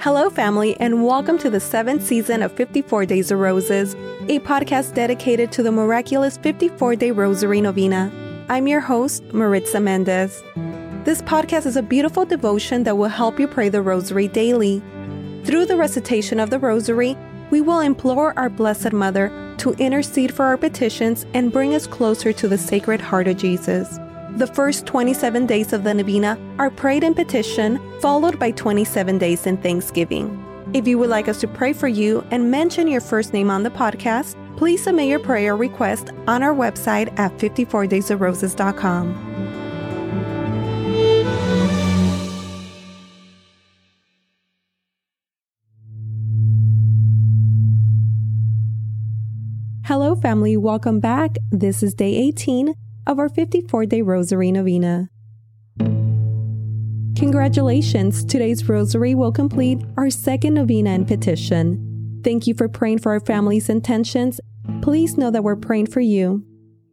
Hello, family, and welcome to the seventh season of 54 Days of Roses, a podcast dedicated to the miraculous 54 day Rosary Novena. I'm your host, Maritza Mendez. This podcast is a beautiful devotion that will help you pray the Rosary daily. Through the recitation of the Rosary, we will implore our Blessed Mother to intercede for our petitions and bring us closer to the Sacred Heart of Jesus. The first 27 days of the Novena are prayed in petition, followed by 27 days in thanksgiving. If you would like us to pray for you and mention your first name on the podcast, please submit your prayer request on our website at 54daysofroses.com. Hello, family. Welcome back. This is day 18 of our 54 day Rosary Novena. Congratulations! Today's Rosary will complete our second novena and petition. Thank you for praying for our family's intentions. Please know that we're praying for you.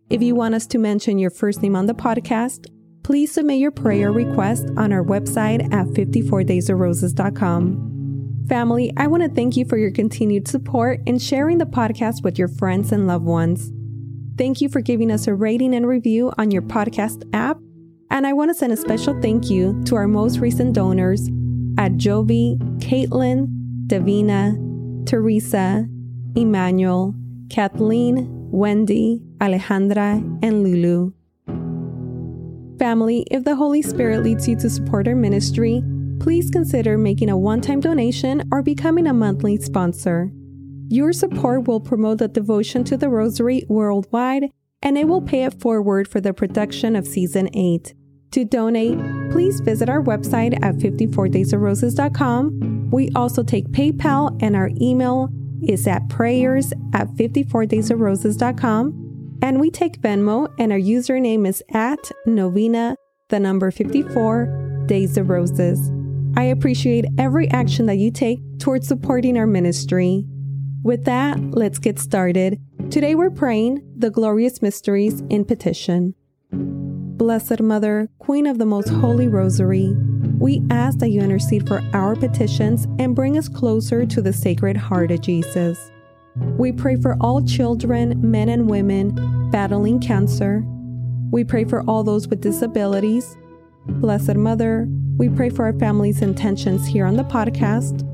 If you want us to mention your first name on the podcast, please submit your prayer request on our website at 54daysofroses.com. Family, I want to thank you for your continued support and sharing the podcast with your friends and loved ones. Thank you for giving us a rating and review on your podcast app. And I want to send a special thank you to our most recent donors at Jovi, Caitlin, Davina, Teresa, Emmanuel, Kathleen, Wendy, Alejandra, and Lulu. Family, if the Holy Spirit leads you to support our ministry, please consider making a one time donation or becoming a monthly sponsor. Your support will promote the devotion to the Rosary worldwide and it will pay it forward for the production of Season 8. To donate, please visit our website at 54daysofroses.com. We also take PayPal and our email is at prayers at 54daysofroses.com. And we take Venmo and our username is at novena, the number 54 Days of Roses. I appreciate every action that you take towards supporting our ministry. With that, let's get started. Today we're praying the glorious mysteries in petition. Blessed Mother, Queen of the Most Holy Rosary, we ask that you intercede for our petitions and bring us closer to the Sacred Heart of Jesus. We pray for all children, men and women battling cancer. We pray for all those with disabilities. Blessed Mother, we pray for our family's intentions here on the podcast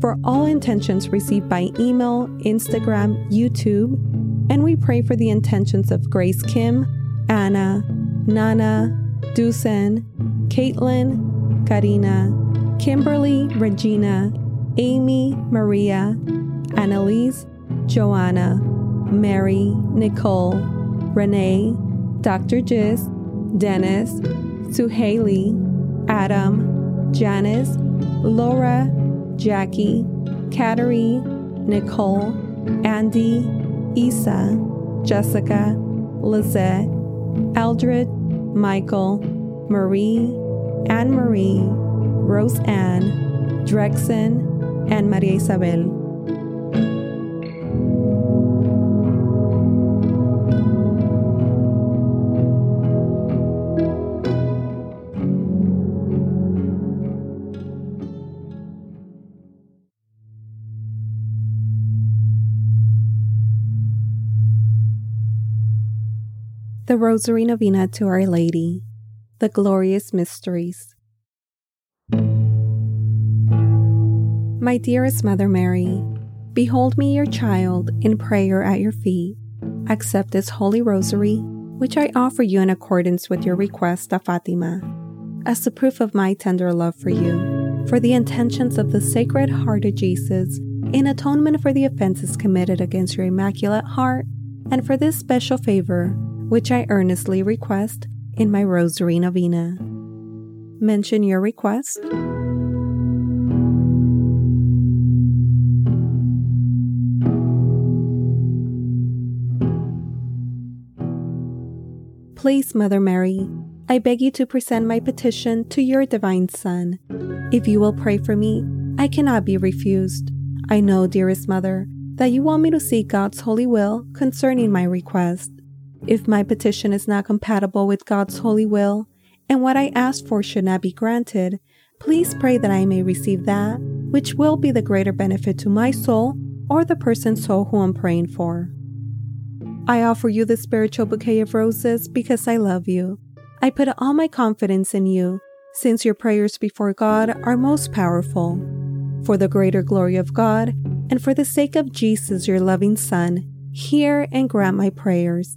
for all intentions received by email, Instagram, YouTube, and we pray for the intentions of Grace Kim, Anna, Nana, Dusen, Caitlin, Karina, Kimberly, Regina, Amy, Maria, Annalise, Joanna, Mary, Nicole, Renee, Dr. Jiz, Dennis, Suhaili, Adam, Janice, Laura, Jackie, Kateri, Nicole, Andy, Isa, Jessica, Lizette, Eldred, Michael, Marie, Anne Marie, Rose Ann, Drexen, and Maria Isabel. The Rosary Novena to Our Lady, the Glorious Mysteries. My dearest Mother Mary, behold me, your child, in prayer at your feet. Accept this Holy Rosary, which I offer you in accordance with your request of Fatima, as a proof of my tender love for you, for the intentions of the Sacred Heart of Jesus, in atonement for the offenses committed against your Immaculate Heart, and for this special favor which I earnestly request in my Rosary Novena. Mention your request. Please, Mother Mary, I beg you to present my petition to your divine Son. If you will pray for me, I cannot be refused. I know, dearest Mother, that you want me to seek God's holy will concerning my request. If my petition is not compatible with God's holy will, and what I asked for should not be granted, please pray that I may receive that which will be the greater benefit to my soul or the person's soul who I'm praying for. I offer you the spiritual bouquet of roses because I love you. I put all my confidence in you, since your prayers before God are most powerful. For the greater glory of God, and for the sake of Jesus, your loving Son, hear and grant my prayers.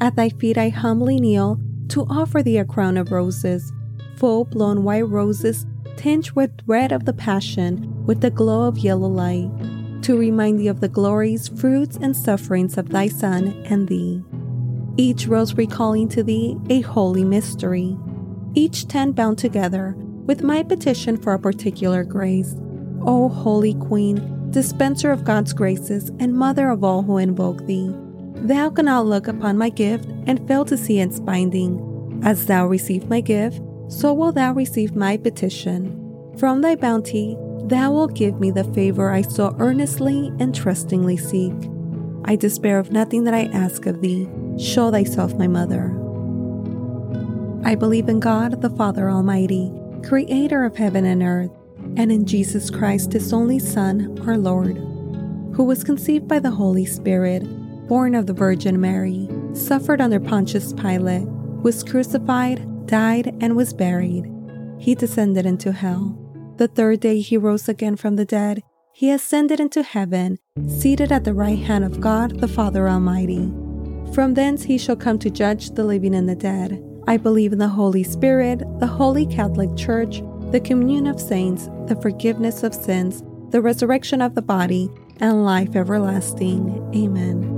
At thy feet I humbly kneel to offer thee a crown of roses, full blown white roses tinged with red of the Passion, with the glow of yellow light, to remind thee of the glories, fruits, and sufferings of thy Son and thee. Each rose recalling to thee a holy mystery, each ten bound together with my petition for a particular grace. O Holy Queen, dispenser of God's graces and mother of all who invoke thee, thou cannot look upon my gift and fail to see its binding. As thou receive my gift, so will thou receive my petition. From thy bounty, thou wilt give me the favor I so earnestly and trustingly seek. I despair of nothing that I ask of thee. Show thyself my mother. I believe in God, the Father Almighty, creator of heaven and earth, and in Jesus Christ, his only Son, our Lord, who was conceived by the Holy Spirit, born of the Virgin Mary, suffered under Pontius Pilate, was crucified died, and was buried. He descended into hell. The third day he rose again from the dead. He ascended into heaven, seated at the right hand of God the Father Almighty. From thence he shall come to judge the living and the dead. I believe in the Holy Spirit, the Holy Catholic Church, the communion of saints, the forgiveness of sins, the resurrection of the body, and life everlasting. Amen.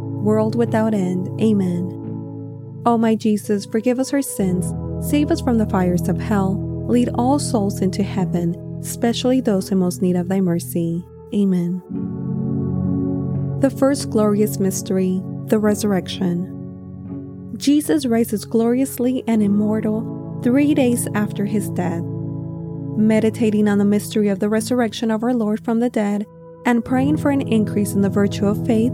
world without end. Amen. O my Jesus, forgive us our sins Save us from the fires of hell. Lead all souls into heaven, especially those in most need of thy mercy. Amen. The first glorious mystery, the resurrection. Jesus rises gloriously and immortal three days after his death. Meditating on the mystery of the resurrection of our Lord from the dead and praying for an increase in the virtue of faith,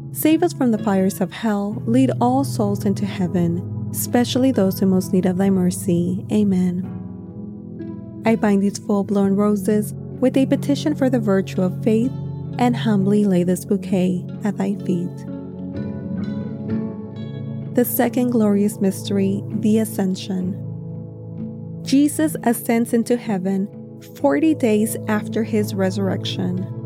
Save us from the fires of hell. Lead all souls into heaven, especially those in most need of thy mercy. Amen. I bind these full blown roses with a petition for the virtue of faith and humbly lay this bouquet at thy feet. The second glorious mystery, the Ascension. Jesus ascends into heaven 40 days after his resurrection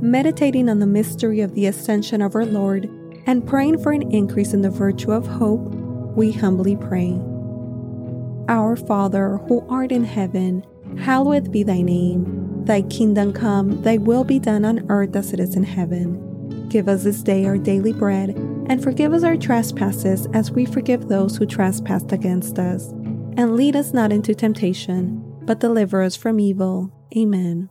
meditating on the mystery of the ascension of our Lord, and praying for an increase in the virtue of hope, we humbly pray. Our Father, who art in heaven, hallowed be thy name. Thy kingdom come, thy will be done on earth as it is in heaven. Give us this day our daily bread, and forgive us our trespasses as we forgive those who trespass against us. And lead us not into temptation, but deliver us from evil. Amen.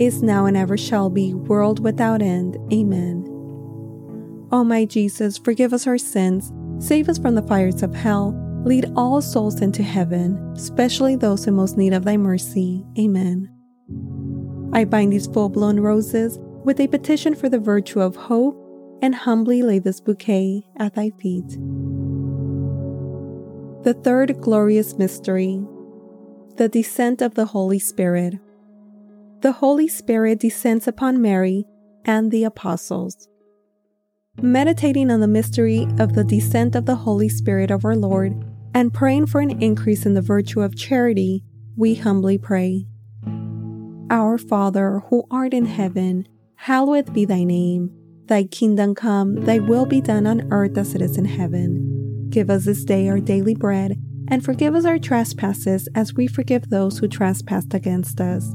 is now, and ever shall be, world without end. Amen. O my Jesus, forgive us our sins, save us from the fires of hell Lead all souls into heaven, especially those in most need of thy mercy. Amen. I bind these full blown roses with a petition for the virtue of hope and humbly lay this bouquet at thy feet. The third glorious mystery, the descent of the Holy Spirit. The Holy Spirit descends upon Mary and the apostles. Meditating on the mystery of the descent of the Holy Spirit of our Lord and praying for an increase in the virtue of charity, we humbly pray. Our Father, who art in heaven, hallowed be thy name. Thy kingdom come, thy will be done on earth as it is in heaven. Give us this day our daily bread, and forgive us our trespasses as we forgive those who trespass against us.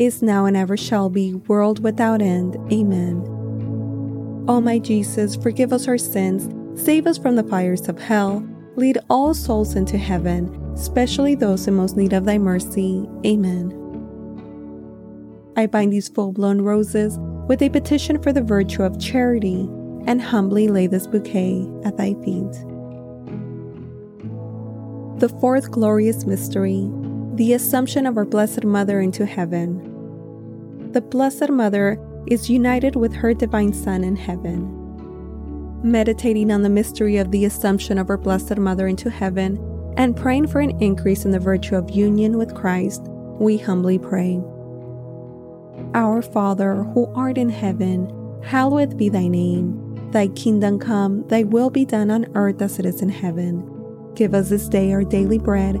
is now, and ever shall be, world without end. Amen. O my Jesus, forgive us our sins, save us from the fires of hell, lead all souls into heaven, especially those in most need of thy mercy. Amen. I bind these full blown roses with a petition for the virtue of charity and humbly lay this bouquet at thy feet. The fourth glorious mystery, the Assumption of our Blessed Mother into heaven. The Blessed Mother is united with her Divine Son in heaven. Meditating on the mystery of the Assumption of our Blessed Mother into heaven and praying for an increase in the virtue of union with Christ, we humbly pray. Our Father, who art in heaven, hallowed be thy name. Thy kingdom come, thy will be done on earth as it is in heaven. Give us this day our daily bread,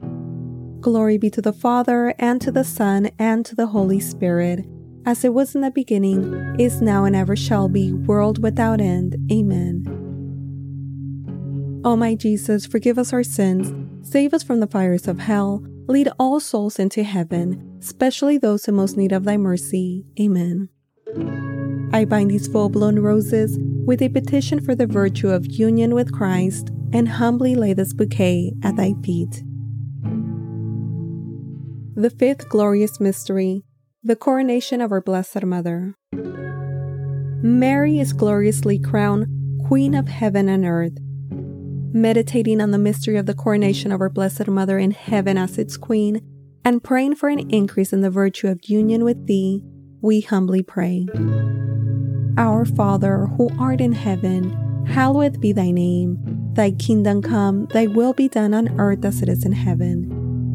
Glory be to the Father, and to the Son, and to the Holy Spirit, as it was in the beginning, is now, and ever shall be, world without end. Amen. O my Jesus, forgive us our sins, save us from the fires of hell, lead all souls into heaven, especially those in most need of thy mercy. Amen. I bind these full blown roses with a petition for the virtue of union with Christ and humbly lay this bouquet at thy feet. The fifth glorious mystery, the coronation of our Blessed Mother. Mary is gloriously crowned Queen of heaven and earth. Meditating on the mystery of the coronation of our Blessed Mother in heaven as its Queen, and praying for an increase in the virtue of union with Thee, we humbly pray. Our Father, who art in heaven, hallowed be thy name. Thy kingdom come, thy will be done on earth as it is in heaven.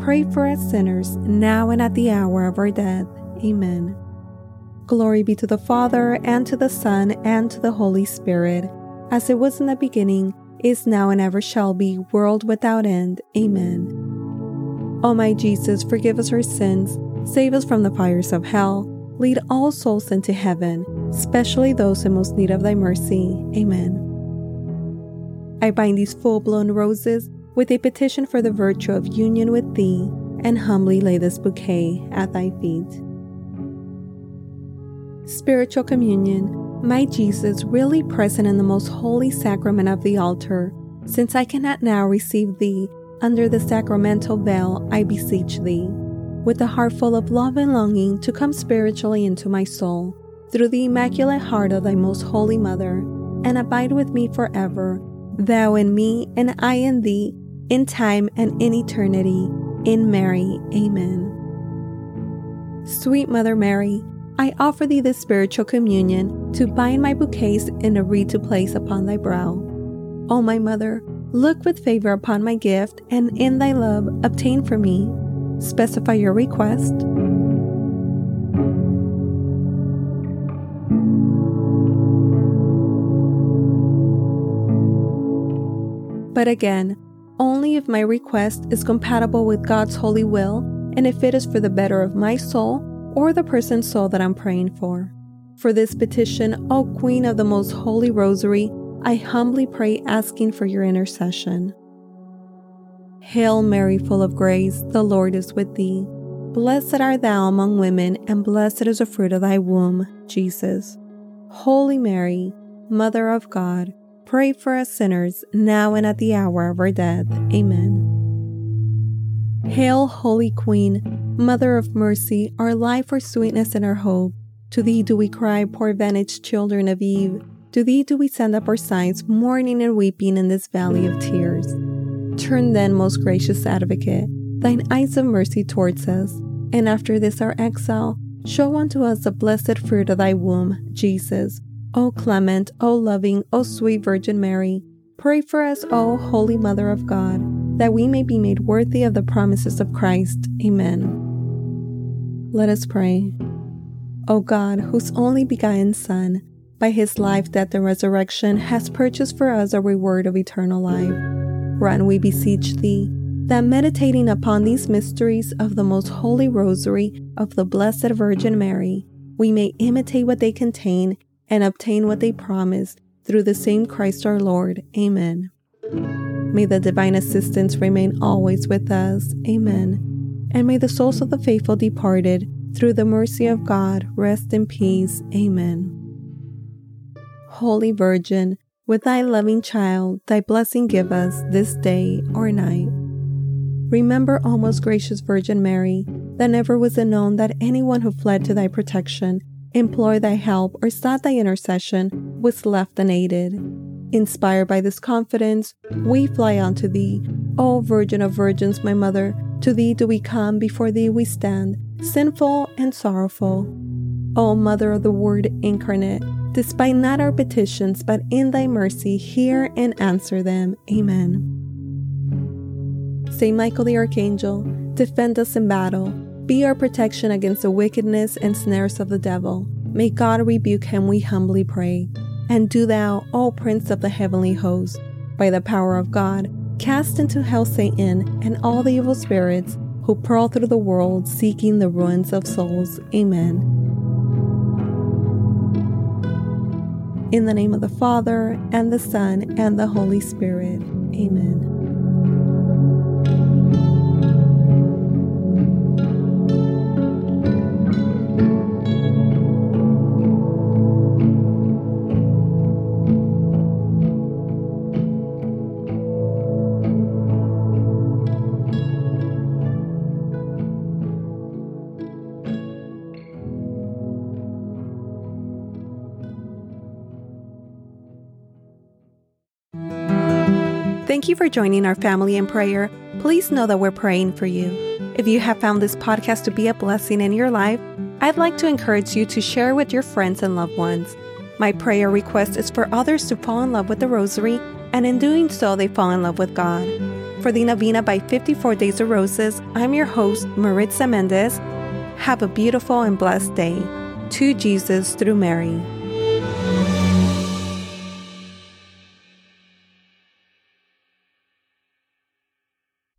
pray for us sinners, now and at the hour of our death. Amen. Glory be to the Father, and to the Son, and to the Holy Spirit, as it was in the beginning, is now, and ever shall be, world without end. Amen. O my Jesus, forgive us our sins, save us from the fires of hell, lead all souls into heaven, especially those in most need of thy mercy. Amen. I bind these full blown roses with a petition for the virtue of union with thee, and humbly lay this bouquet at thy feet. Spiritual Communion, my Jesus, really present in the most holy sacrament of the altar, since I cannot now receive thee under the sacramental veil, I beseech thee, with a heart full of love and longing to come spiritually into my soul, through the Immaculate Heart of thy most holy Mother, and abide with me forever, thou in me and I in thee, in time and in eternity. In Mary, Amen. Sweet Mother Mary, I offer thee this spiritual communion to bind my bouquets in a wreath to place upon thy brow. O my mother, look with favor upon my gift, and in thy love obtain for me. Specify your request. But again, only if my request is compatible with God's holy will and if it is for the better of my soul or the person's soul that I'm praying for. For this petition, O Queen of the Most Holy Rosary, I humbly pray asking for your intercession. Hail Mary, full of grace, the Lord is with thee. Blessed art thou among women, and blessed is the fruit of thy womb, Jesus. Holy Mary, Mother of God, pray for us sinners, now and at the hour of our death. Amen. Hail, Holy Queen, Mother of mercy, our life, our sweetness, and our hope. To thee do we cry, poor vanished children of Eve. To thee do we send up our sighs, mourning and weeping in this valley of tears. Turn then, most gracious advocate, thine eyes of mercy towards us, and after this our exile, show unto us the blessed fruit of thy womb, Jesus. O clement, O loving, O sweet Virgin Mary, pray for us, O Holy Mother of God, that we may be made worthy of the promises of Christ. Amen. Let us pray. O God, whose only begotten Son, by his life, death, and resurrection, has purchased for us a reward of eternal life Grant, we beseech thee, that meditating upon these mysteries of the most holy rosary of the Blessed Virgin Mary, we may imitate what they contain and obtain what they promised through the same Christ our Lord. Amen. May the divine assistance remain always with us. Amen. And may the souls of the faithful departed, through the mercy of God, rest in peace. Amen. Holy Virgin, with thy loving child, thy blessing give us this day or night. Remember, O most gracious Virgin Mary, that never was it known that anyone who fled to thy protection, implored thy help, or sought thy intercession was left unaided. Inspired by this confidence, we fly unto thee, O Virgin of Virgins, my Mother. To thee do we come, before thee we stand, sinful and sorrowful. O Mother of the Word incarnate, despite not our petitions, but in thy mercy, hear and answer them. Amen. Saint Michael the Archangel, defend us in battle. Be our protection against the wickedness and snares of the devil. May God rebuke him, we humbly pray. And do thou, O Prince of the heavenly host, by the power of God, cast into hell Satan and all the evil spirits who prowl through the world seeking the ruins of souls. Amen. In the name of the Father, and the Son, and the Holy Spirit. Amen. Thank you for joining our family in prayer. Please know that we're praying for you. If you have found this podcast to be a blessing in your life, I'd like to encourage you to share with your friends and loved ones. My prayer request is for others to fall in love with the Rosary, and in doing so, they fall in love with God. For the Novena by 54 Days of Roses, I'm your host, Maritza Mendez. Have a beautiful and blessed day. To Jesus through Mary.